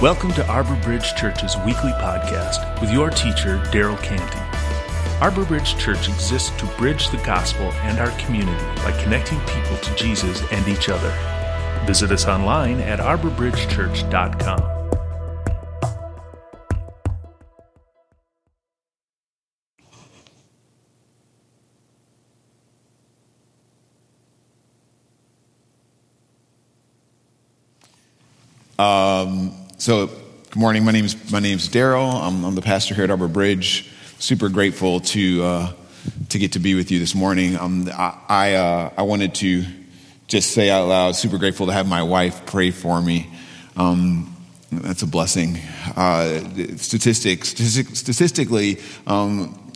Welcome to Arbor Bridge Church's weekly podcast with your teacher, Daryl Canty. Arbor Bridge Church exists to bridge the gospel and our community by connecting people to Jesus and each other. Visit us online at arborbridgechurch.com. Um, so, good morning. My name is my name's Daryl. I'm, I'm, the pastor here at Arbor Bridge. Super grateful to uh, to get to be with you this morning. Um, I I, uh, I, wanted to just say out loud, super grateful to have my wife pray for me. Um, that's a blessing. Uh, statistics, statistically, um,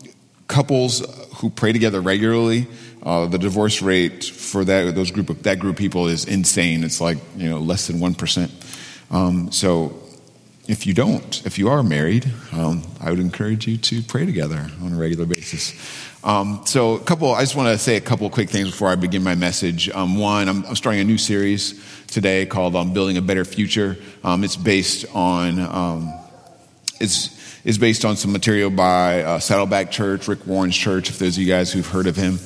couples who pray together regularly, uh, the divorce rate for that those group of, that group of people is insane. It's like you know less than one percent. Um, so if you don't, if you are married, um, I would encourage you to pray together on a regular basis. Um, so, a couple, I just want to say a couple quick things before I begin my message. Um, one, I'm, I'm, starting a new series today called um, Building a Better Future. Um, it's based on, um, it's, based on some material by uh, Saddleback Church, Rick Warren's church, if those of you guys who've heard of him.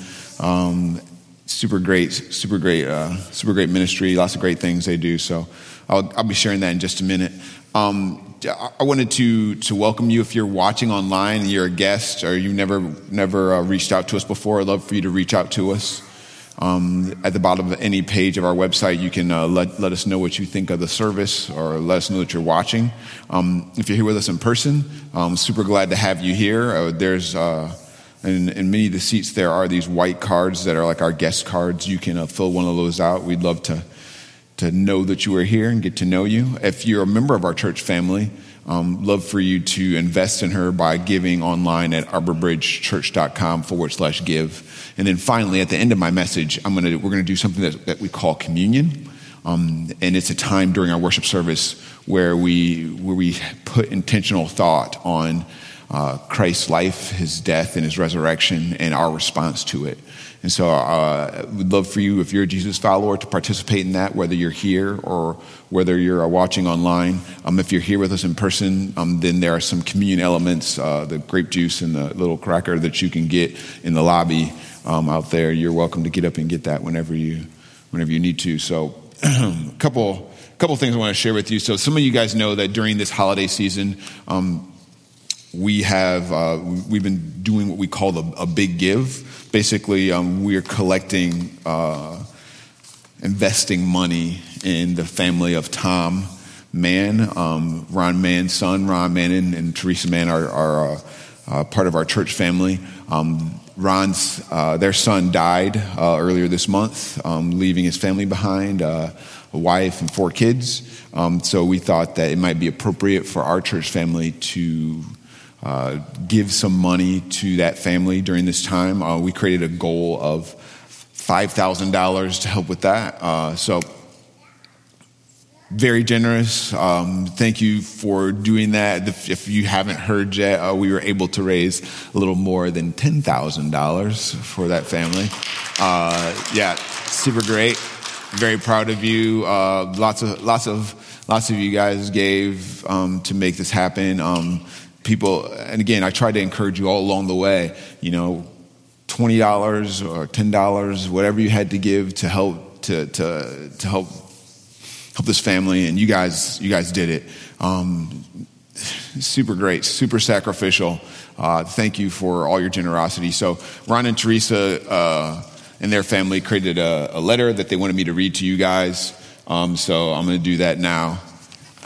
Super great, super great, uh, super great ministry, lots of great things they do. So, I'll, I'll be sharing that in just a minute. Um, I wanted to to welcome you if you're watching online and you're a guest or you never never uh, reached out to us before. I'd love for you to reach out to us. Um, at the bottom of any page of our website, you can uh, let, let us know what you think of the service or let us know that you're watching. Um, if you're here with us in person, I'm super glad to have you here. Uh, there's in, in, many of the seats there are these white cards that are like our guest cards. You can uh, fill one of those out. We'd love to to know that you are here and get to know you. If you're a member of our church family, um, love for you to invest in her by giving online at arborbridgechurch.com forward slash give. And then finally, at the end of my message, I'm gonna, we're going to do something that, that, we call communion. Um, and it's a time during our worship service where we, where we put intentional thought on uh, Christ's life, his death, and his resurrection, and our response to it. And so uh, we'd love for you, if you're a Jesus follower, to participate in that, whether you're here or whether you're uh, watching online. Um, if you're here with us in person, um, then there are some communion elements, uh, the grape juice and the little cracker that you can get in the lobby um, out there. You're welcome to get up and get that whenever you, whenever you need to. So a couple, couple things I want to share with you. So some of you guys know that during this holiday season, um, we have uh, we've been doing what we call a, a big give basically, um, we are collecting, uh, investing money in the family of Tom Mann, um, Ron Mann's son, Ron Mann, and, and Teresa Mann are, are uh, uh, part of our church family. Um, Ron's, uh, their son died uh, earlier this month, um, leaving his family behind, a wife and four kids. Um, so we thought that it might be appropriate for our church family to uh, give some money to that family during this time. Uh, we created a goal of $5,000 to help with that. Uh, so, very generous. Um, thank you for doing that. If you haven't heard yet, uh, we were able to raise a little more than $10,000 for that family. Uh, yeah, super great. Very proud of you. Lots of, lots of, lots of you guys gave um, to make this happen. Um, people, and again, I try to encourage you all along the way, you know, $20 or $10, whatever you had to give to help, to, to, to help, help this family. And you guys, you guys did it. Um, super great, super sacrificial. Uh, thank you for all your generosity. So Ron and Teresa, uh, and their family created a, a, letter that they wanted me to read to you guys. Um, so I'm going to do that now.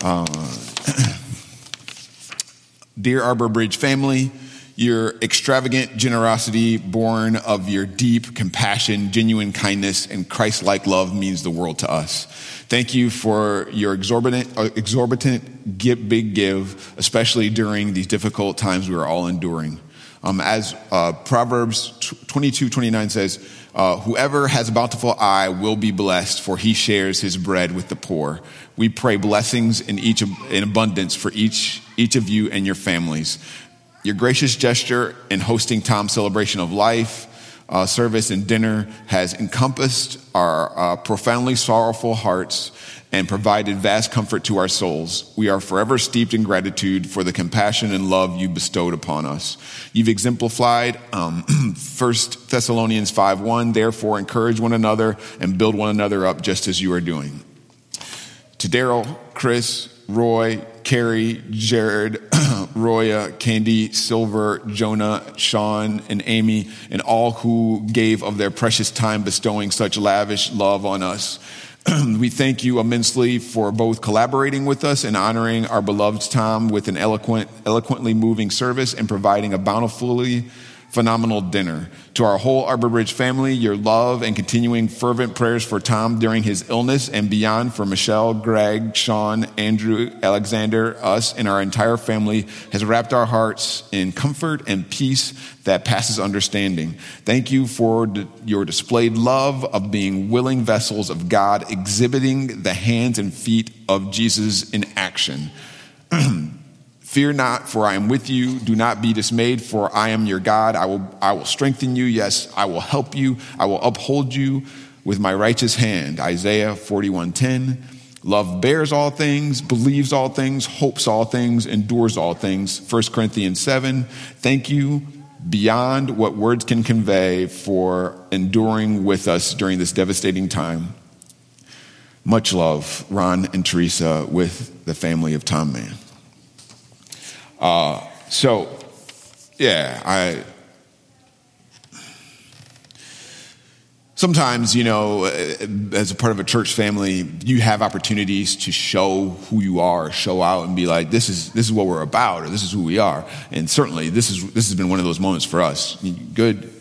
Uh, Dear Arbor Bridge family, your extravagant generosity, born of your deep compassion, genuine kindness, and Christ like love, means the world to us. Thank you for your exorbitant, uh, exorbitant big give, especially during these difficult times we are all enduring. Um, as uh, Proverbs 22 29 says, uh, Whoever has a bountiful eye will be blessed, for he shares his bread with the poor. We pray blessings in, each, in abundance for each, each of you and your families. Your gracious gesture in hosting Tom's celebration of life, uh, service, and dinner has encompassed our uh, profoundly sorrowful hearts and provided vast comfort to our souls. We are forever steeped in gratitude for the compassion and love you bestowed upon us. You've exemplified um, 1 Thessalonians 5 1, therefore encourage one another and build one another up just as you are doing. To Daryl, Chris, Roy, Carrie, Jared, Roya, Candy, Silver, Jonah, Sean, and Amy, and all who gave of their precious time bestowing such lavish love on us. we thank you immensely for both collaborating with us and honoring our beloved Tom with an eloquent, eloquently moving service and providing a bountifully phenomenal dinner. To our whole Arbor Bridge family, your love and continuing fervent prayers for Tom during his illness and beyond for Michelle, Greg, Sean, Andrew, Alexander, us, and our entire family has wrapped our hearts in comfort and peace that passes understanding. Thank you for your displayed love of being willing vessels of God, exhibiting the hands and feet of Jesus in action. Fear not, for I am with you. Do not be dismayed, for I am your God. I will, I will strengthen you. Yes, I will help you. I will uphold you with my righteous hand. Isaiah 41:10. Love bears all things, believes all things, hopes all things, endures all things. 1 Corinthians 7. Thank you beyond what words can convey for enduring with us during this devastating time. Much love, Ron and Teresa, with the family of Tom Mann. Uh, so, yeah, I. Sometimes, you know, as a part of a church family, you have opportunities to show who you are, show out and be like, this is, this is what we're about, or this is who we are. And certainly, this, is, this has been one of those moments for us. Good,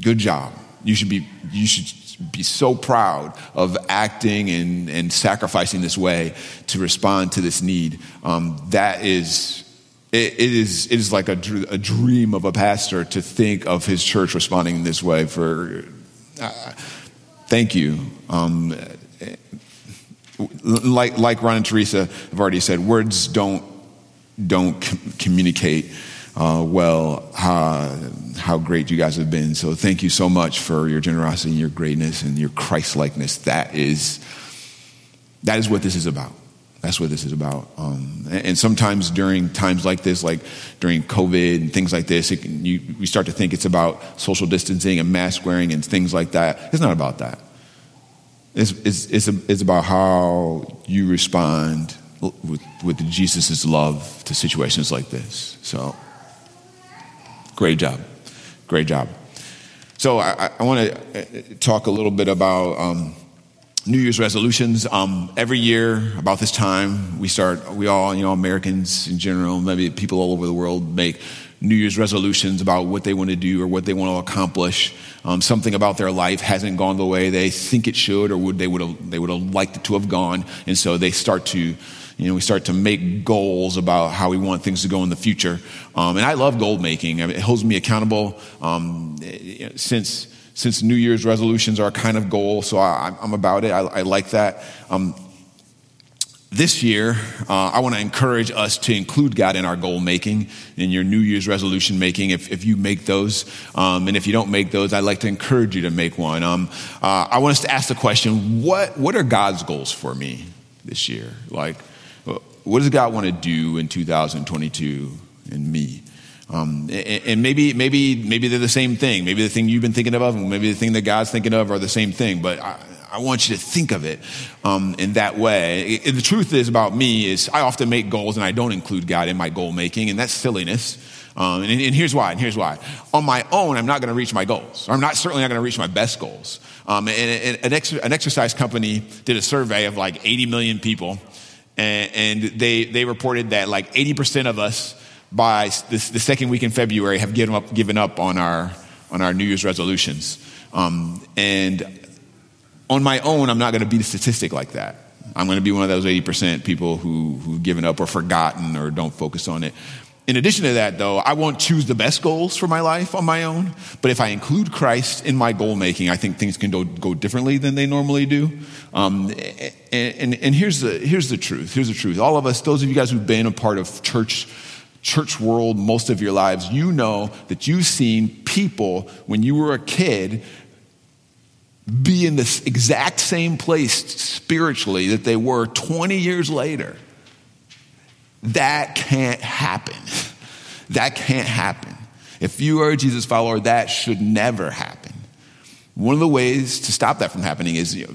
good job. You should be, you should be so proud of acting and, and sacrificing this way to respond to this need. Um, that is, it, it is, it is like a, a, dream of a pastor to think of his church responding in this way. For uh, thank you. Um, like like Ron and Teresa have already said, words don't don't com- communicate uh, well how, how great you guys have been. So thank you so much for your generosity and your greatness and your Christ likeness. That is, that is what this is about. That's what this is about. Um, and sometimes during times like this, like during COVID and things like this, it, you, we start to think it's about social distancing and mask wearing and things like that. It's not about that. It's, it's, it's, a, it's about how you respond with, with Jesus' love to situations like this. So Great job. Great job. So I, I want to uh, talk a little bit about um, New Year's resolutions. Um, every year about this time, we start. We all, you know, Americans in general, maybe people all over the world, make New Year's resolutions about what they want to do or what they want to accomplish. Um, something about their life hasn't gone the way they think it should, or would they would have they would have liked it to have gone, and so they start to you know, we start to make goals about how we want things to go in the future. Um, and I love goal making. I mean, it holds me accountable. Um, since since New Year's resolutions are a kind of goal, so I, am about it. I, I like that. Um, this year, uh, I want to encourage us to include God in our goal making, in your New Year's resolution making, if, if you make those. Um, and if you don't make those, I'd like to encourage you to make one. Um, uh, I want us to ask the question what, what are God's goals for me this year? Like, what does God want to do in 2022 in me? Um, and, maybe, maybe, maybe they're the same thing. Maybe the thing you've been thinking of, and maybe the thing that God's thinking of are the same thing. But I, I want you to think of it um, in that way. It, the truth is about me is I often make goals and I don't include God in my goal making, and that's silliness. Um, and, and, here's why. And here's why. On my own, I'm not going to reach my goals. I'm not certainly not going to reach my best goals. Um, and, and an, ex- an exercise company did a survey of like 80 million people and, they, they reported that like 80% of us by this, the second week in February have given up, given up on, our, on our New Year's resolutions. Um, and on my own, I'm not going to beat a statistic like that. I'm going to be one of those 80% people who, who've given up or forgotten or don't focus on it. In addition to that, though, I won't choose the best goals for my life on my own. But if I include Christ in my goal making, I think things can go, go differently than they normally do. Um, and, and, and here's, the, here's the truth. Here's the truth. All of us, those of you guys who've been a part of church, church world most of your lives, you know that you've seen people when you were a kid be in this exact same place spiritually that they were 20 years later. That can't happen. That can't happen. If you are a Jesus follower, that should never happen. One of the ways to stop that from happening is you know,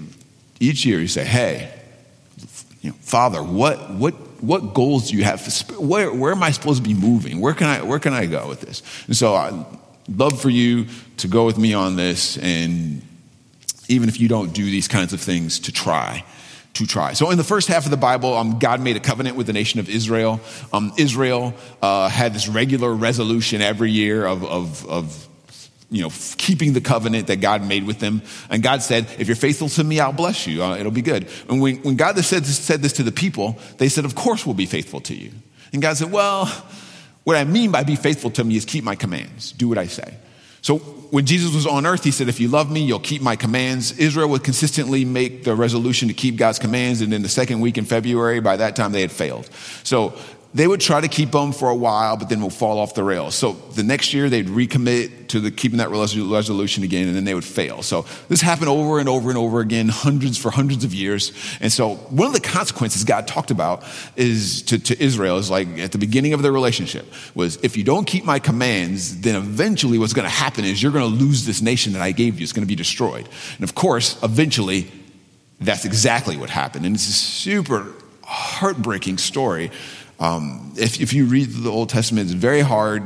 each year you say, hey, you know, Father, what, what, what goals do you have? Where, where am I supposed to be moving? Where can I, where can I go with this? And so I'd love for you to go with me on this and even if you don't do these kinds of things, to try. To try. So, in the first half of the Bible, um, God made a covenant with the nation of Israel. Um, Israel uh, had this regular resolution every year of, of, of you know, keeping the covenant that God made with them. And God said, if you're faithful to me, I'll bless you. Uh, it'll be good. And when, when God said this, said this to the people, they said, of course we'll be faithful to you. And God said, well, what I mean by be faithful to me is keep my commands. Do what I say. So when Jesus was on earth, he said, If you love me, you'll keep my commands. Israel would consistently make the resolution to keep God's commands. And in the second week in February, by that time, they had failed. So they would try to keep them for a while, but then would fall off the rails. So the next year they'd recommit to the, keeping that resolution again, and then they would fail. So this happened over and over and over again, hundreds for hundreds of years. And so one of the consequences God talked about is to, to Israel is like at the beginning of their relationship was if you don't keep my commands, then eventually what's going to happen is you're going to lose this nation that I gave you. It's going to be destroyed. And of course, eventually, that's exactly what happened. And it's a super heartbreaking story um, if, if you read the Old Testament, it's very hard,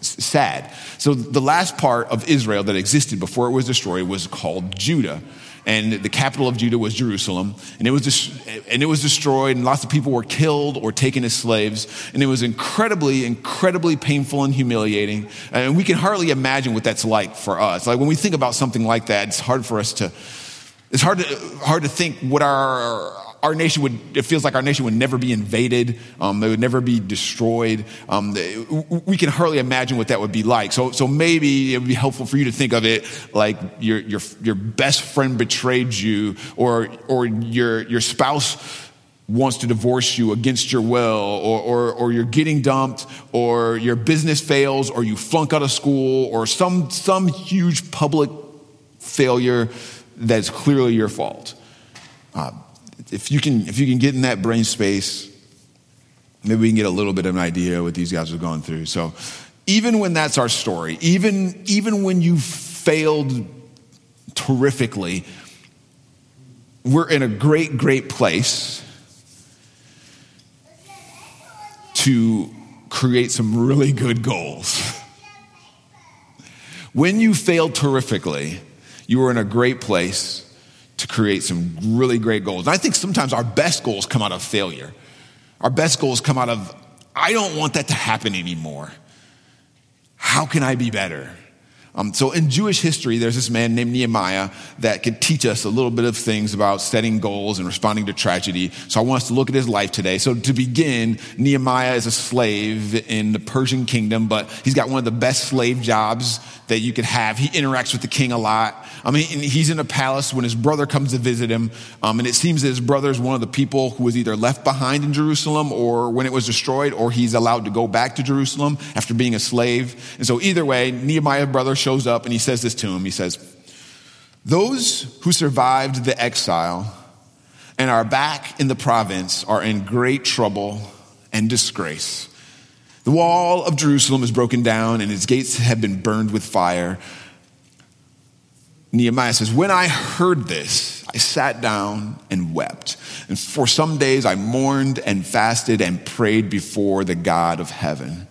sad. So the last part of Israel that existed before it was destroyed was called Judah. And the capital of Judah was Jerusalem. And it was, and it was destroyed, and lots of people were killed or taken as slaves. And it was incredibly, incredibly painful and humiliating. And we can hardly imagine what that's like for us. Like when we think about something like that, it's hard for us to, it's hard to, hard to think what our, our nation would, it feels like our nation would never be invaded. Um, it would never be destroyed. Um, we can hardly imagine what that would be like. So, so maybe it would be helpful for you to think of it like your, your, your best friend betrayed you or, or your, your spouse wants to divorce you against your will, or, or, or, you're getting dumped, or your business fails, or you flunk out of school, or some, some huge public failure that's clearly your fault. Uh, if you can, if you can get in that brain space, maybe we can get a little bit of an idea what these guys are going through. So, even when that's our story, even even when you failed terrifically, we're in a great, great place to create some really good goals. When you failed terrifically, you are in a great place to create some really great goals. And I think sometimes our best goals come out of failure. Our best goals come out of, I don't want that to happen anymore. How can I be better? Um, so in Jewish history, there's this man named Nehemiah that can teach us a little bit of things about setting goals and responding to tragedy. So I want us to look at his life today. So to begin, Nehemiah is a slave in the Persian kingdom, but he's got one of the best slave jobs that you could have. He interacts with the king a lot. I mean, he's in a palace when his brother comes to visit him. Um, and it seems that his brother is one of the people who was either left behind in Jerusalem or when it was destroyed, or he's allowed to go back to Jerusalem after being a slave. And so either way, Nehemiah's brother up and he says this to him. He says, those who survived the exile and are back in the province are in great trouble and disgrace. The wall of Jerusalem is broken down and its gates have been burned with fire. Nehemiah says, When I heard this, I sat down and wept. And for some days I mourned and fasted and prayed before the God of heaven.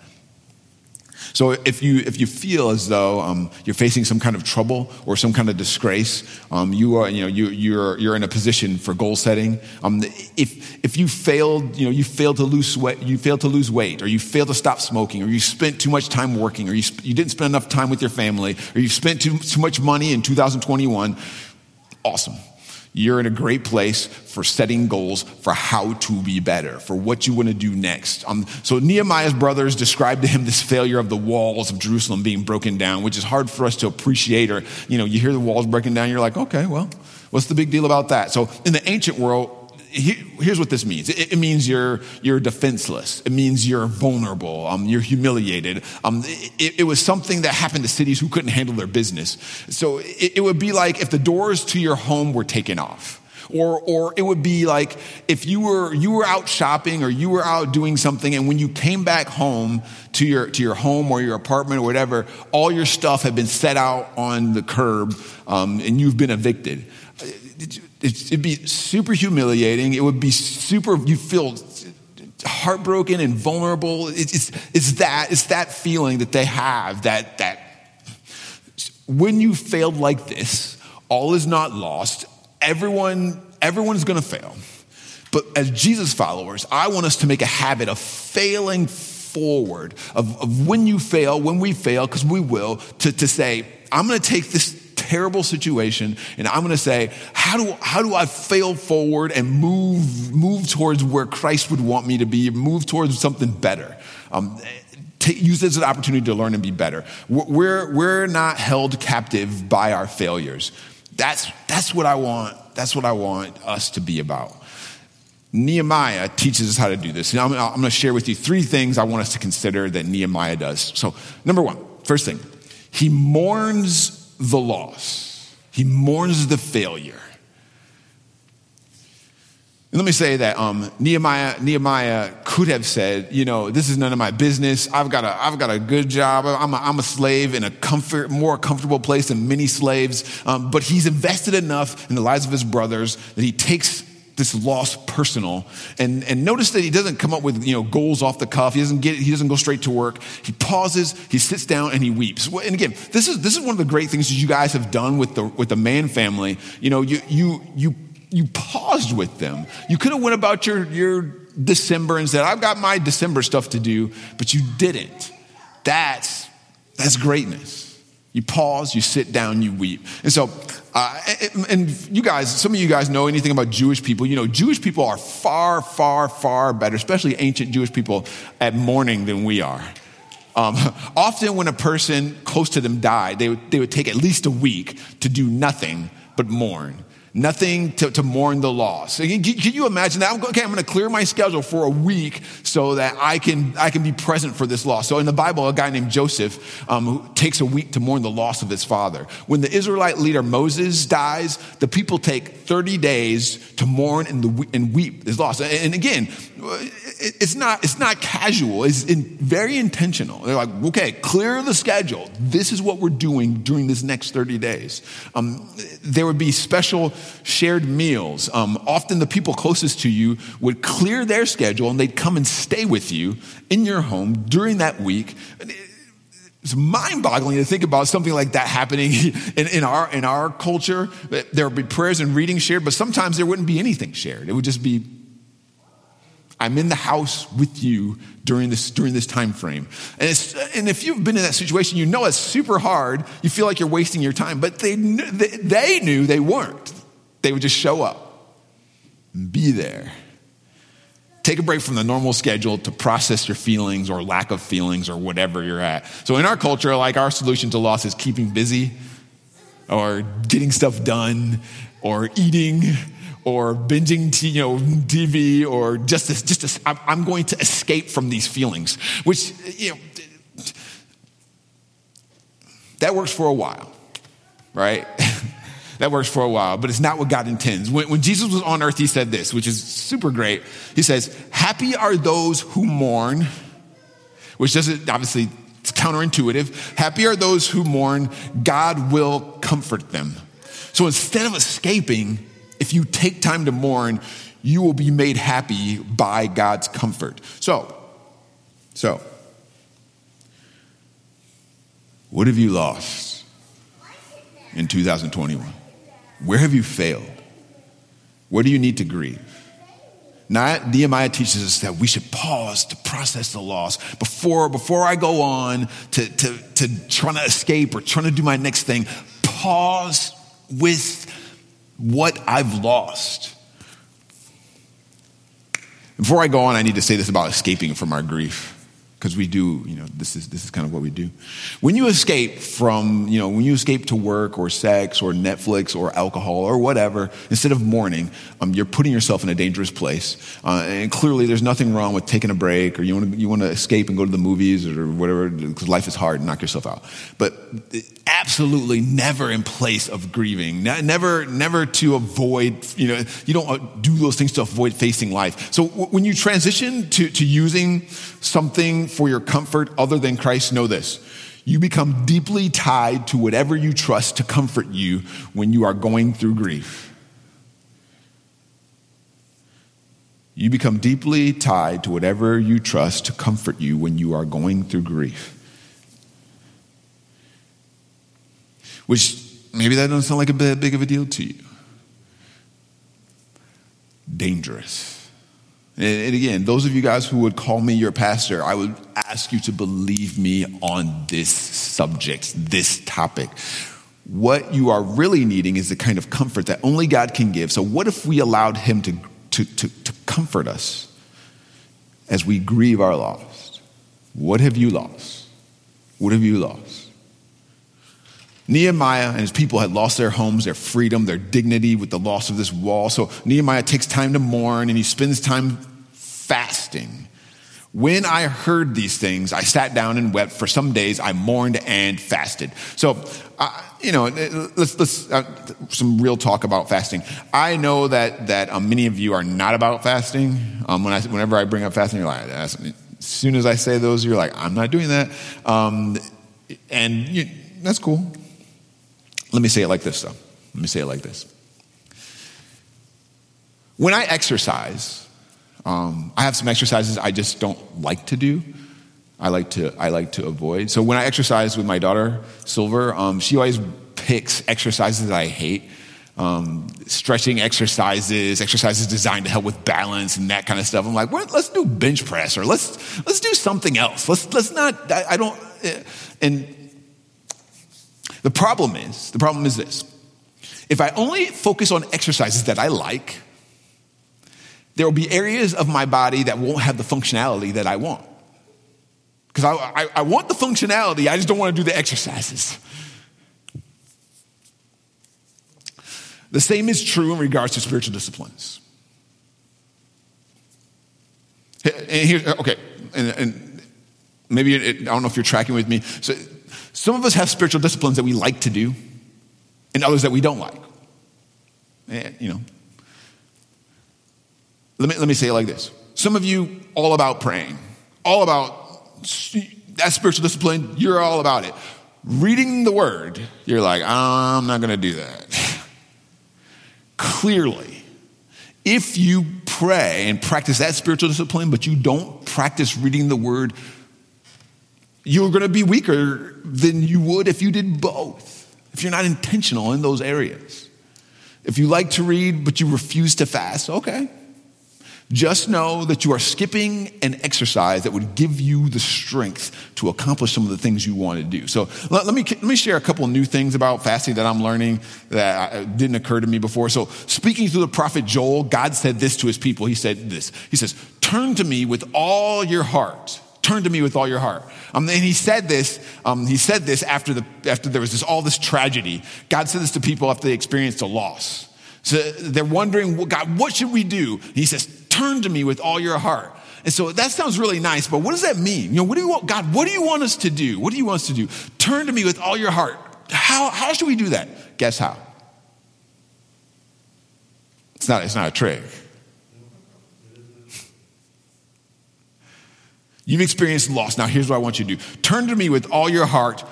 So if you, if you feel as though um, you're facing some kind of trouble or some kind of disgrace, um, you are, you know, you, you're, you're in a position for goal setting. Um, if, if you failed, you know, you failed to lose weight, you failed to lose weight, or you failed to stop smoking, or you spent too much time working, or you, you didn't spend enough time with your family, or you spent too, too much money in 2021, awesome. You're in a great place for setting goals for how to be better, for what you want to do next. Um, so Nehemiah's brothers described to him this failure of the walls of Jerusalem being broken down, which is hard for us to appreciate. Or, you know, you hear the walls breaking down, you're like, okay, well, what's the big deal about that? So in the ancient world, here's what this means. It, means you're, you're defenseless. It means you're vulnerable. Um, you're humiliated. Um, it, it, was something that happened to cities who couldn't handle their business. So it, it would be like if the doors to your home were taken off. Or, or it would be like if you were, you were out shopping or you were out doing something and when you came back home to your, to your home or your apartment or whatever, all your stuff had been set out on the curb um, and you've been evicted. It'd be super humiliating. It would be super, you feel heartbroken and vulnerable. It's, it's, that, it's that feeling that they have that, that when you failed like this, all is not lost everyone, everyone's gonna fail. But as Jesus followers, I want us to make a habit of failing forward, of, of when you fail, when we fail, because we will, to, to say, I'm gonna take this terrible situation and I'm gonna say, how do, how do I fail forward and move, move towards where Christ would want me to be, move towards something better? Um, use this as an opportunity to learn and be better. We're, we're not held captive by our failures. That's, that's what I want. That's what I want us to be about. Nehemiah teaches us how to do this. Now, I'm, I'm going to share with you three things I want us to consider that Nehemiah does. So, number one, first thing, he mourns the loss, he mourns the failure. And let me say that um, Nehemiah, Nehemiah could have said, you know, this is none of my business. I've got a, I've got a good job. I'm a, I'm a slave in a comfort, more comfortable place than many slaves. Um, but he's invested enough in the lives of his brothers that he takes this loss personal. And, and notice that he doesn't come up with, you know, goals off the cuff. He doesn't get, he doesn't go straight to work. He pauses, he sits down and he weeps. And again, this is, this is one of the great things that you guys have done with the, with the Mann family. You know, you, you, you you paused with them. You could have went about your, your December and said, I've got my December stuff to do, but you didn't. That's, that's greatness. You pause, you sit down, you weep. And so, uh, and, you guys, some of you guys know anything about Jewish people. You know, Jewish people are far, far, far better, especially ancient Jewish people, at mourning than we are. Um, often, when a person close to them died, they would, they would take at least a week to do nothing but mourn nothing to, to mourn the loss. Can, can you imagine that? I'm, okay, I'm going to clear my schedule for a week so that I can, I can be present for this loss. So in the Bible, a guy named Joseph um, who takes a week to mourn the loss of his father. When the Israelite leader Moses dies, the people take 30 days to mourn and, the, and weep his loss. And again, it's not, it's not casual. It's in, very intentional. They're like, okay, clear the schedule. This is what we're doing during this next 30 days. Um, there would be special shared meals. Um, often the people closest to you would clear their schedule and they'd come and stay with you in your home during that week. It's mind boggling to think about something like that happening in, in, our, in our culture. There would be prayers and reading shared, but sometimes there wouldn't be anything shared. It would just be I'm in the house with you during this, during this time frame. And, and if you've been in that situation, you know it's super hard. You feel like you're wasting your time, but they, they, they knew they weren't. They would just show up and be there. Take a break from the normal schedule to process your feelings or lack of feelings or whatever you're at. So in our culture, like our solution to loss is keeping busy or getting stuff done or eating or binging t- you know, TV or just, a, just a, I'm going to escape from these feelings, which, you know, that works for a while, right? that works for a while, but it's not what God intends. When, when, Jesus was on earth, he said this, which is super great. He says, Happy are those who mourn, which doesn't, obviously, it's counterintuitive. Happy are those who mourn, God will comfort them. So instead of escaping, if you take time to mourn, you will be made happy by God's comfort. So, so, what have you lost in 2021? Where have you failed? Where do you need to grieve? Now, Nehemiah teaches us that we should pause to process the loss before, before I go on to, to, to trying to escape or trying to do my next thing. Pause with what I've lost. Before I go on, I need to say this about escaping from our grief. because we do, you know, this is, this is kind of what we do. When you escape from, you know, when you escape to work or sex or Netflix or alcohol or whatever, instead of mourning, um, you're putting yourself in a dangerous place. Uh, and clearly there's nothing wrong with taking a break or you want to, you want to escape and go to the movies or whatever, because life is hard, and knock yourself out. But absolutely never in place of grieving, never, never to avoid, you know, you don't uh, do those things to avoid facing life. So when you transition to, to using something for your comfort other than Christ, know this. You become deeply tied to whatever you trust to comfort you when you are going through grief. You become deeply tied to whatever you trust to comfort you when you are going through grief. Which maybe that doesn't sound like a big of a deal to you. Dangerous. And again, those of you guys who would call me your pastor, I would ask you to believe me on this subject, this topic. What you are really needing is the kind of comfort that only God can give. So, what if we allowed Him to, to, to, to comfort us as we grieve our loss? What have you lost? What have you lost? Nehemiah and his people had lost their homes, their freedom, their dignity with the loss of this wall. So Nehemiah takes time to mourn and he spends time fasting. When I heard these things, I sat down and wept. For some days, I mourned and fasted. So, uh, you know, let's, let's uh, some real talk about fasting. I know that that um, many of you are not about fasting. Um, when I, whenever I bring up fasting, you're like, as soon as I say those, you're like, I'm not doing that. Um, and you, that's cool. Let me say it like this, though. Let me say it like this. When I exercise, um, I have some exercises I just don't like to do. I like to I like to avoid. So when I exercise with my daughter Silver, um, she always picks exercises that I hate. Um, stretching exercises, exercises designed to help with balance and that kind of stuff. I'm like, let's do bench press or let's let's do something else. Let's let's not. I, I don't. Eh, and the problem is, the problem is this. If I only focus on exercises that I like, there will be areas of my body that won't have the functionality that I want. Because I, I, I, want the functionality, I just don't want to do the exercises. The same is true in regards to spiritual disciplines. And here, okay, and, and maybe it, I don't know if you're tracking with me. So some of us have spiritual disciplines that we like to do, and others that we don't like. And, you know. Let me, let me say it like this. Some of you, all about praying, all about that spiritual discipline, you're all about it. Reading the word, you're like, I'm not going to do that. Clearly, if you pray and practice that spiritual discipline, but you don't practice reading the word you're going to be weaker than you would if you did both, if you're not intentional in those areas. If you like to read, but you refuse to fast, okay. Just know that you are skipping an exercise that would give you the strength to accomplish some of the things you want to do. So let, let me, let me share a couple new things about fasting that I'm learning that didn't occur to me before. So speaking through the prophet Joel, God said this to his people. He said this. He says, turn to me with all your heart turn to me with all your heart. Um, and he said this, um, he said this after, the, after there was this, all this tragedy. God said this to people after they experienced a loss. So they're wondering, God, what should we do? he says, turn to me with all your heart. And so that sounds really nice, but what does that mean? You know, what do you want, God, what do you want us to do? What do you want us to do? Turn to me with all your heart. How, how should we do that? Guess how? It's not, it's not a trick. You've experienced loss. Now, here's what I want you to do turn to me with all your heart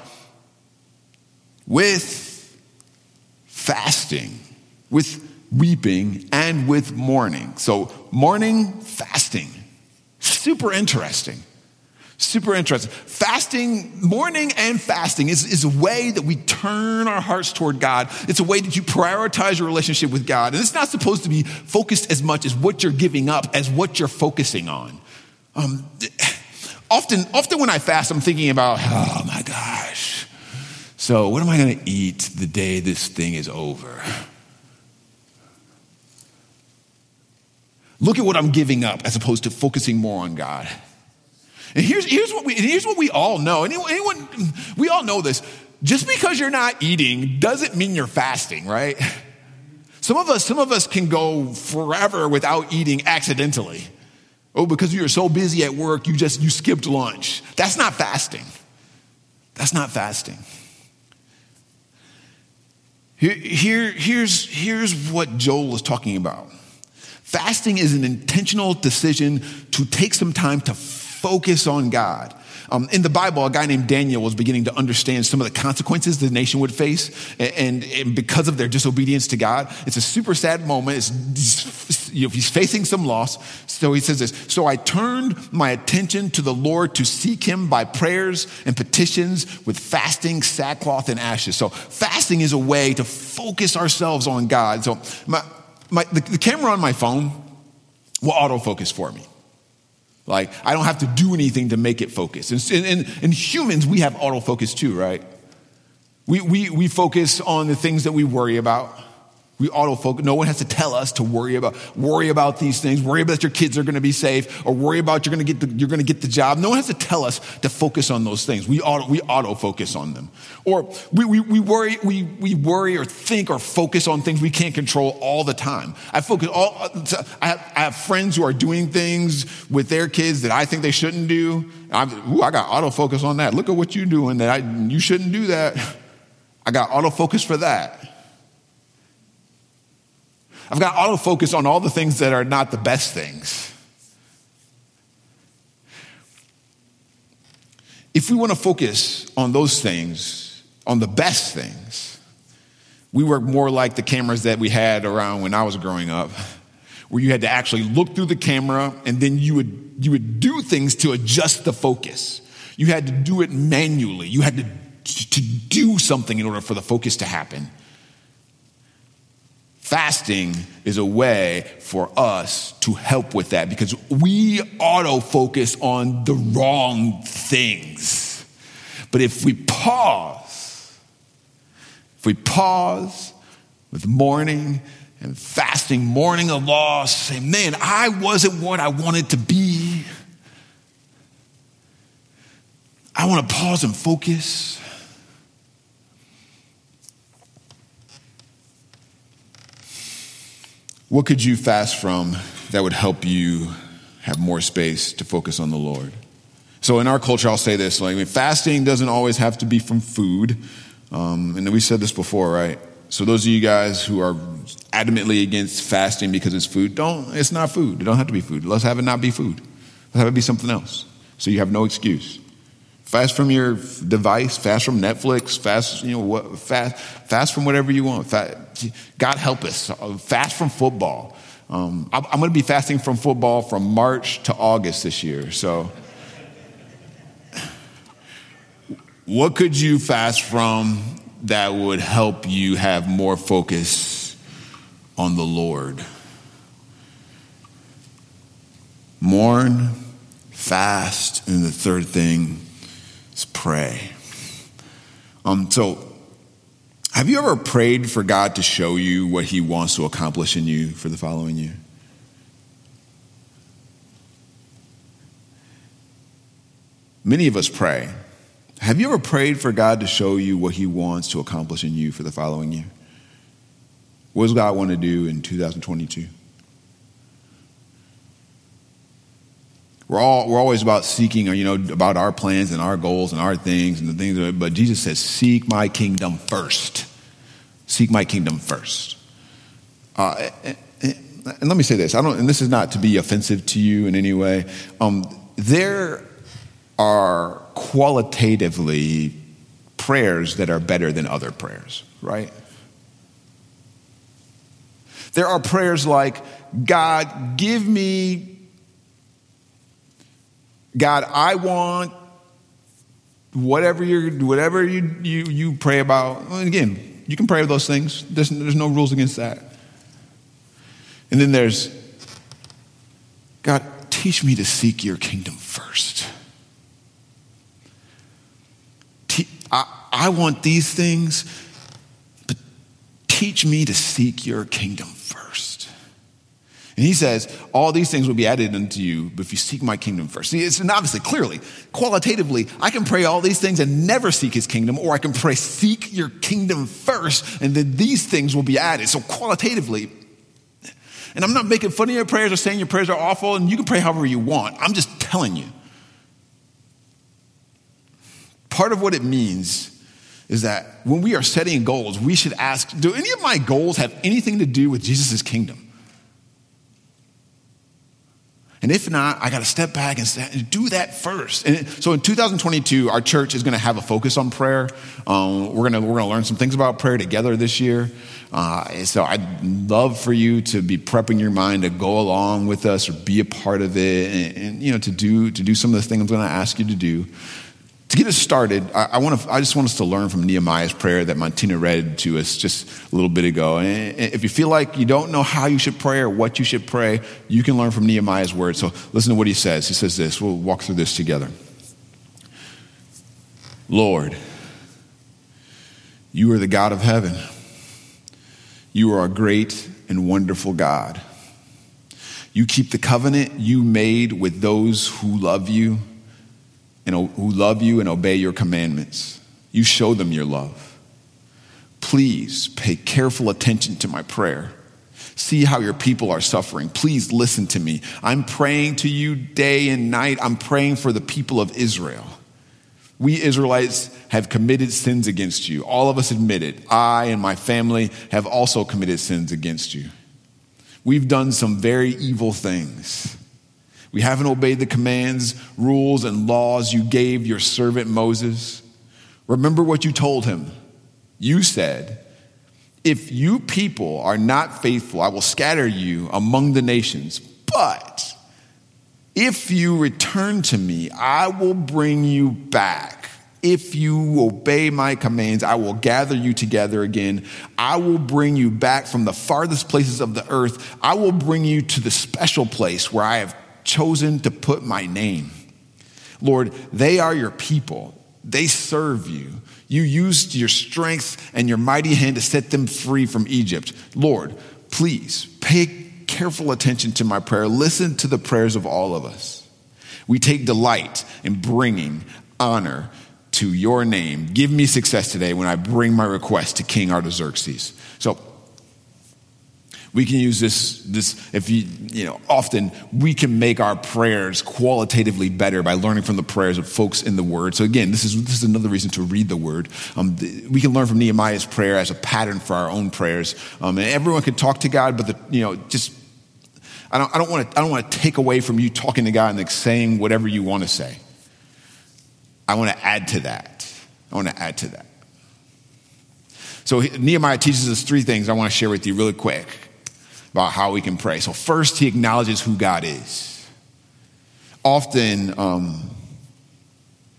with fasting, with weeping, and with mourning. So, mourning, fasting. Super interesting. Super interesting. Fasting, mourning and fasting is, is a way that we turn our hearts toward God. It's a way that you prioritize your relationship with God. And it's not supposed to be focused as much as what you're giving up as what you're focusing on. Um, often, often when I fast, I'm thinking about, oh my gosh. So, what am I going to eat the day this thing is over? Look at what I'm giving up as opposed to focusing more on God. And here's, here's, what, we, here's what we all know. Anyone, anyone, we all know this. Just because you're not eating doesn't mean you're fasting, right? Some of us, some of us can go forever without eating accidentally. Oh, because you're so busy at work, you just you skipped lunch. That's not fasting. That's not fasting. Here, here, here's, here's what Joel is talking about. Fasting is an intentional decision to take some time to focus on God. Um, in the Bible, a guy named Daniel was beginning to understand some of the consequences the nation would face, and, and because of their disobedience to God, it's a super sad moment. It's, know, he's facing some loss. So he says this So I turned my attention to the Lord to seek him by prayers and petitions with fasting, sackcloth, and ashes. So fasting is a way to focus ourselves on God. So my, my, the, the camera on my phone will autofocus for me. Like, I don't have to do anything to make it focus. And, and, and humans, we have autofocus too, right? We, we, we focus on the things that we worry about. We autofocus. No one has to tell us to worry about worry about these things. Worry about your kids are going to be safe, or worry about you're going to get the, you're going to get the job. No one has to tell us to focus on those things. We auto we auto focus on them, or we, we, we worry we we worry or think or focus on things we can't control all the time. I focus all. I have, I have friends who are doing things with their kids that I think they shouldn't do. I'm, ooh, I got autofocus on that. Look at what you're doing. That I, you shouldn't do that. I got autofocus for that. I've got autofocus on all the things that are not the best things. If we want to focus on those things, on the best things, we work more like the cameras that we had around when I was growing up, where you had to actually look through the camera and then you would, you would do things to adjust the focus. You had to do it manually. You had to, to do something in order for the focus to happen. Fasting is a way for us to help with that because we auto focus on the wrong things. But if we pause, if we pause with mourning and fasting, mourning a loss, say, man, I wasn't what I wanted to be. I want to pause and focus. What could you fast from that would help you have more space to focus on the Lord? So in our culture, I'll say this: like, I mean, fasting doesn't always have to be from food, um, and we said this before, right? So those of you guys who are adamantly against fasting because it's food, don't. It's not food. It don't have to be food. Let's have it not be food. Let's have it be something else. So you have no excuse. Fast from your device, fast from Netflix, fast, you know, fast, fast from whatever you want. Fast, God help us. Fast from football. Um, I'm, I'm going to be fasting from football from March to August this year. So, what could you fast from that would help you have more focus on the Lord? Mourn, fast, and the third thing pray. Um, so, have you ever prayed for God to show you what He wants to accomplish in you for the following year? Many of us pray. Have you ever prayed for God to show you what He wants to accomplish in you for the following year? What does God want to do in 2022? We're all we're always about seeking, you know, about our plans and our goals and our things and the things. But Jesus says, "Seek my kingdom first. Seek my kingdom first. Uh, and, and, let me say this: I don't, and this is not to be offensive to you in any way. Um, there are qualitatively prayers that are better than other prayers, right? There are prayers like, God, give me God, I want whatever you whatever you, you, you pray about. Again, you can pray those things. There's, there's no rules against that. And then there's God, teach me to seek your kingdom first. I, I want these things, but teach me to seek your kingdom. And he says, All these things will be added unto you, if you seek my kingdom first. See, it's obviously, clearly, qualitatively, I can pray all these things and never seek his kingdom, or I can pray, Seek your kingdom first, and then these things will be added. So, qualitatively, and I'm not making fun of your prayers or saying your prayers are awful, and you can pray however you want. I'm just telling you. Part of what it means is that when we are setting goals, we should ask Do any of my goals have anything to do with Jesus' kingdom? And if not, I got to step back and do that first. And so in 2022, our church is going to have a focus on prayer. Um, we're going to we're to learn some things about prayer together this year. Uh, so I'd love for you to be prepping your mind to go along with us or be a part of it, and, and you know to do to do some of the things I'm going to ask you to do to get us started, I, I, want to, I just want us to learn from Nehemiah's prayer that Montina read to us just a little bit ago. And if you feel like you don't know how you should pray or what you should pray, you can learn from Nehemiah's words. So listen to what he says. He says this. We'll walk through this together. Lord, you are the God of heaven. You are a great and wonderful God. You keep the covenant you made with those who love you and who love you and obey your commandments. You show them your love. Please pay careful attention to my prayer. See how your people are suffering. Please listen to me. I'm praying to you day and night. I'm praying for the people of Israel. We Israelites have committed sins against you. All of us admit it. I and my family have also committed sins against you. We've done some very evil things. We haven't obeyed the commands, rules, and laws you gave your servant Moses. Remember what you told him. You said, If you people are not faithful, I will scatter you among the nations. But if you return to me, I will bring you back. If you obey my commands, I will gather you together again. I will bring you back from the farthest places of the earth. I will bring you to the special place where I have chosen to put my name. Lord, they are your people. They serve you. You used your strength and your mighty hand to set them free from Egypt. Lord, please pay careful attention to my prayer. Listen to the prayers of all of us. We take delight in bringing honor to your name. Give me success today when I bring my request to King Artaxerxes. So, we can use this, this, if you, you know, often we can make our prayers qualitatively better by learning from the prayers of folks in the Word. So again, this is, this is another reason to read the Word. Um, we can learn from Nehemiah's prayer as a pattern for our own prayers. Um, and everyone can talk to God, but the, you know, just, I don't, I don't want to, I don't want to take away from you talking to God and like saying whatever you want to say. I want to add to that. I want to add to that. So Nehemiah teaches us three things I want to share with you really quick about how we can pray. So, first, he acknowledges who God is. Often, um,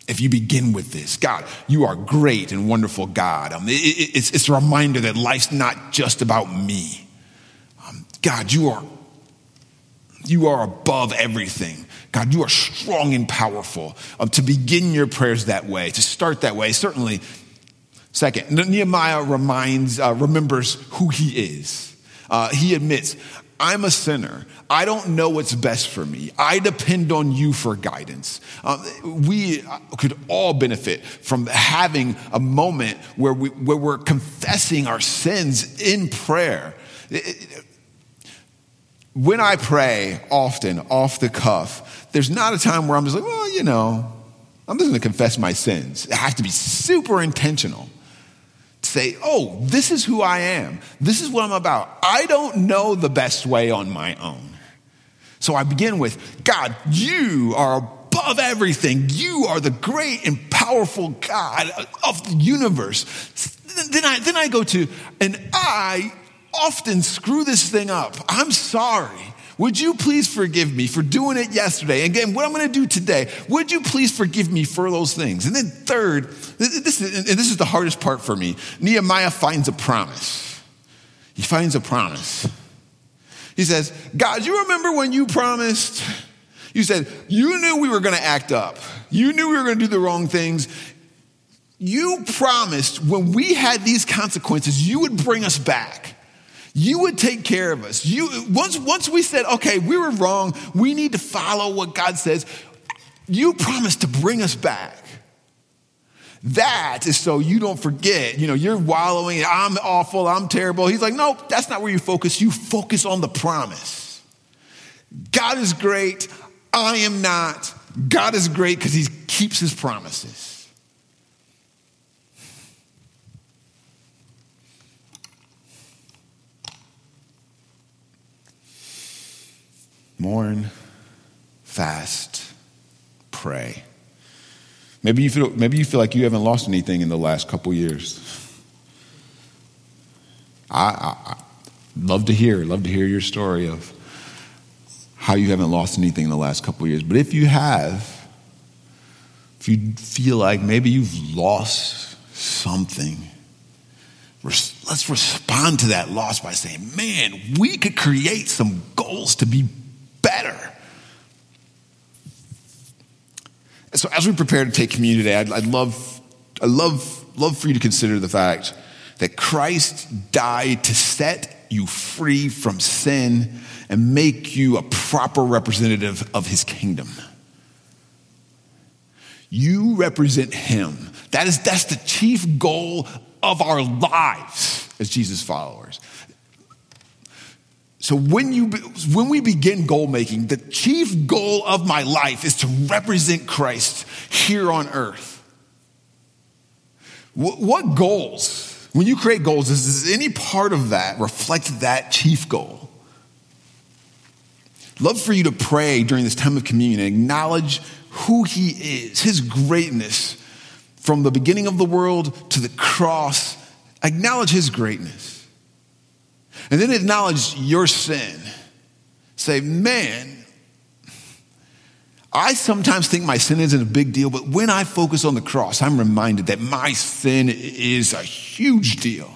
if you begin with this, God, you are great and wonderful God. Um, it, it, it's, it's, a reminder that life's not just about me. Um, God, you are, you are above everything. God, you are strong and powerful. Um, to begin your prayers that way, to start that way, certainly. Second, Nehemiah reminds, uh, remembers who he is. Uh, he admits, I'm a sinner. I don't know what's best for me. I depend on you for guidance. Uh, we could all benefit from having a moment where, we, where we're confessing our sins in prayer. when I pray often, off the cuff, there's not a time where I'm just like, well, you know, I'm just going to confess my sins. I have to be super intentional say, oh, this is who I am. This is what I'm about. I don't know the best way on my own. So I begin with, God, you are above everything. You are the great and powerful God of the universe. Then I, then I go to, and I often screw this thing up. I'm sorry. Would you please forgive me for doing it yesterday? Again, what I'm going to do today, would you please forgive me for those things? And then third, this is, and this is the hardest part for me. Nehemiah finds a promise. He finds a promise. He says, God, you remember when you promised? You said, you knew we were going to act up. You knew we were going to do the wrong things. You promised when we had these consequences, you would bring us back. You would take care of us. You, once, once we said, okay, we were wrong, we need to follow what God says, you promised to bring us back. That is so you don't forget, you know, you're wallowing, I'm awful, I'm terrible. He's like, no, that's not where you focus. You focus on the promise. God is great, I am not. God is great because he keeps his promises. Mourn, fast, pray. Maybe you feel, maybe you feel like you haven't lost anything in the last couple years. I, I, I love to hear, love to hear your story of how you haven't lost anything in the last couple years. But if you have, if you feel like maybe you've lost something, let's respond to that loss by saying, man, we could create some goals to be better. So as we prepare to take communion today, I'd, I'd love, I love, love for you to consider the fact that Christ died to set you free from sin and make you a proper representative of his kingdom. You represent him. That is, that's the chief goal of our lives as Jesus followers. So when you when we begin goal making, the chief goal of my life is to represent Christ here on earth. What, goals? When you create goals, does any part of that reflect that chief goal? Love for you to pray during this time of communion and acknowledge who He is, His greatness from the beginning of the world to the cross. Acknowledge His greatness. And then acknowledge your sin. Say, man, I sometimes think my sin isn't a big deal, but when I focus on the cross, I'm reminded that my sin is a huge deal.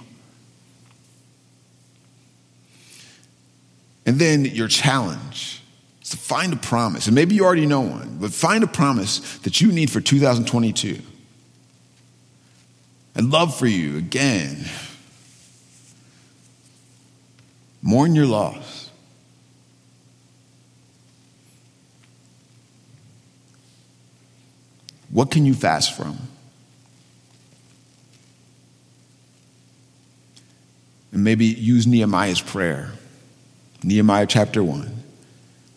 And then your challenge is to find a promise. And maybe you already know one, but find a promise that you need for 2022. I'd love for you, again, Mourn your loss. What can you fast from? And maybe use Nehemiah's prayer, Nehemiah chapter 1,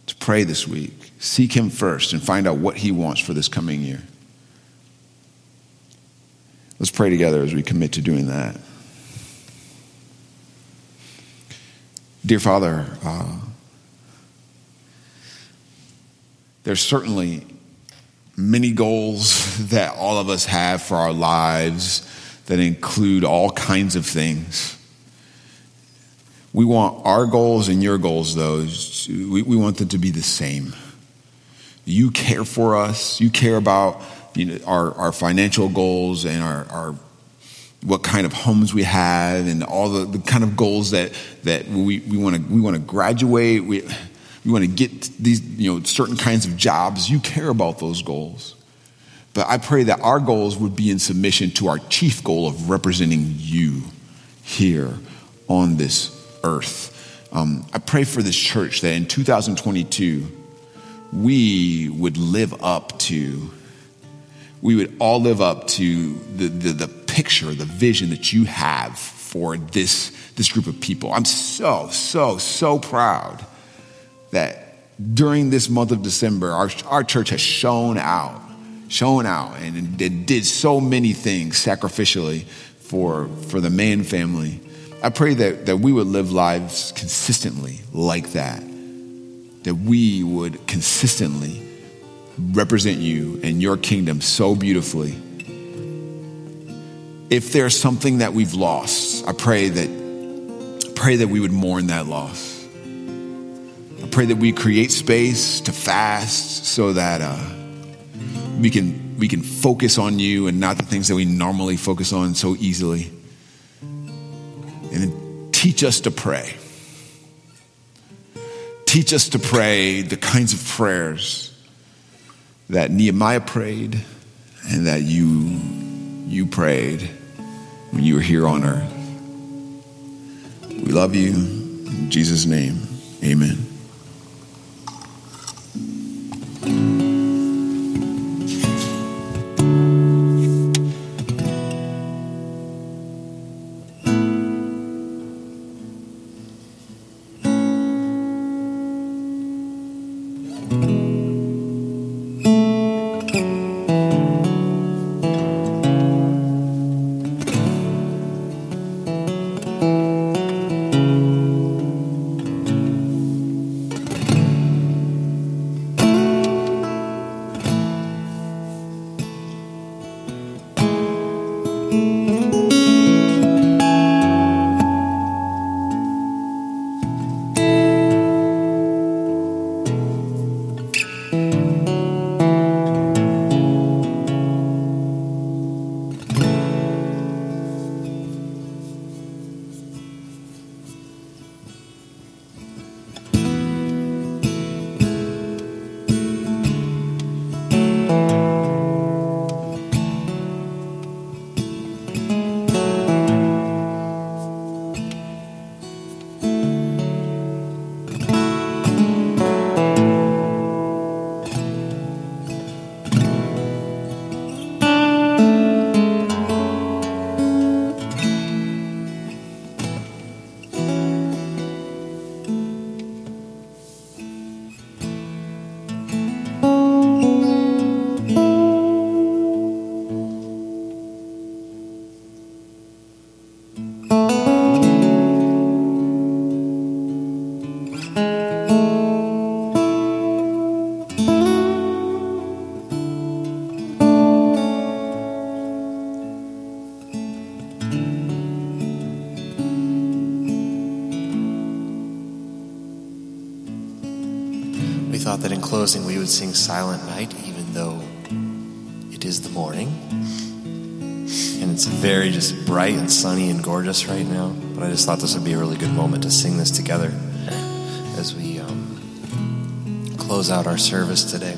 to pray this week. Seek him first and find out what he wants for this coming year. Let's pray together as we commit to doing that. Dear Father, uh, there's certainly many goals that all of us have for our lives that include all kinds of things. We want our goals and your goals, those, we, we want them to be the same. You care for us, you care about you know, our, our financial goals and our, our what kind of homes we have and all the, the kind of goals that, that we, want to we want to graduate. We, we want to get these you know certain kinds of jobs. You care about those goals. But i pray that our goals would be in submission to our chief goal of representing you here on this earth. Um, i pray for this church that in 2022 we would live up to we would all live up to the, the, the picture, the vision that you have for this, this group of people. I'm so, so, so proud that during this month of December, our, our church has shown out, shown out, and it did so many things sacrificially for, for the Mann family. I pray that, that we would live lives consistently like that, that we would consistently represent you and your kingdom so beautifully if there's something that we've lost, I pray that pray that we would mourn that loss. I pray that we create space to fast so that uh, we can we can focus on you and not the things that we normally focus on so easily. And teach us to pray. Teach us to pray the kinds of prayers that Nehemiah prayed and that you you prayed when you were here on earth. We love you. In Jesus' name, amen. Thought that closing we would sing Silent Night, even though it is the morning. And it's very just bright and sunny and gorgeous right now. But I just thought this would be a really good moment to sing this together as we um, close out our service today.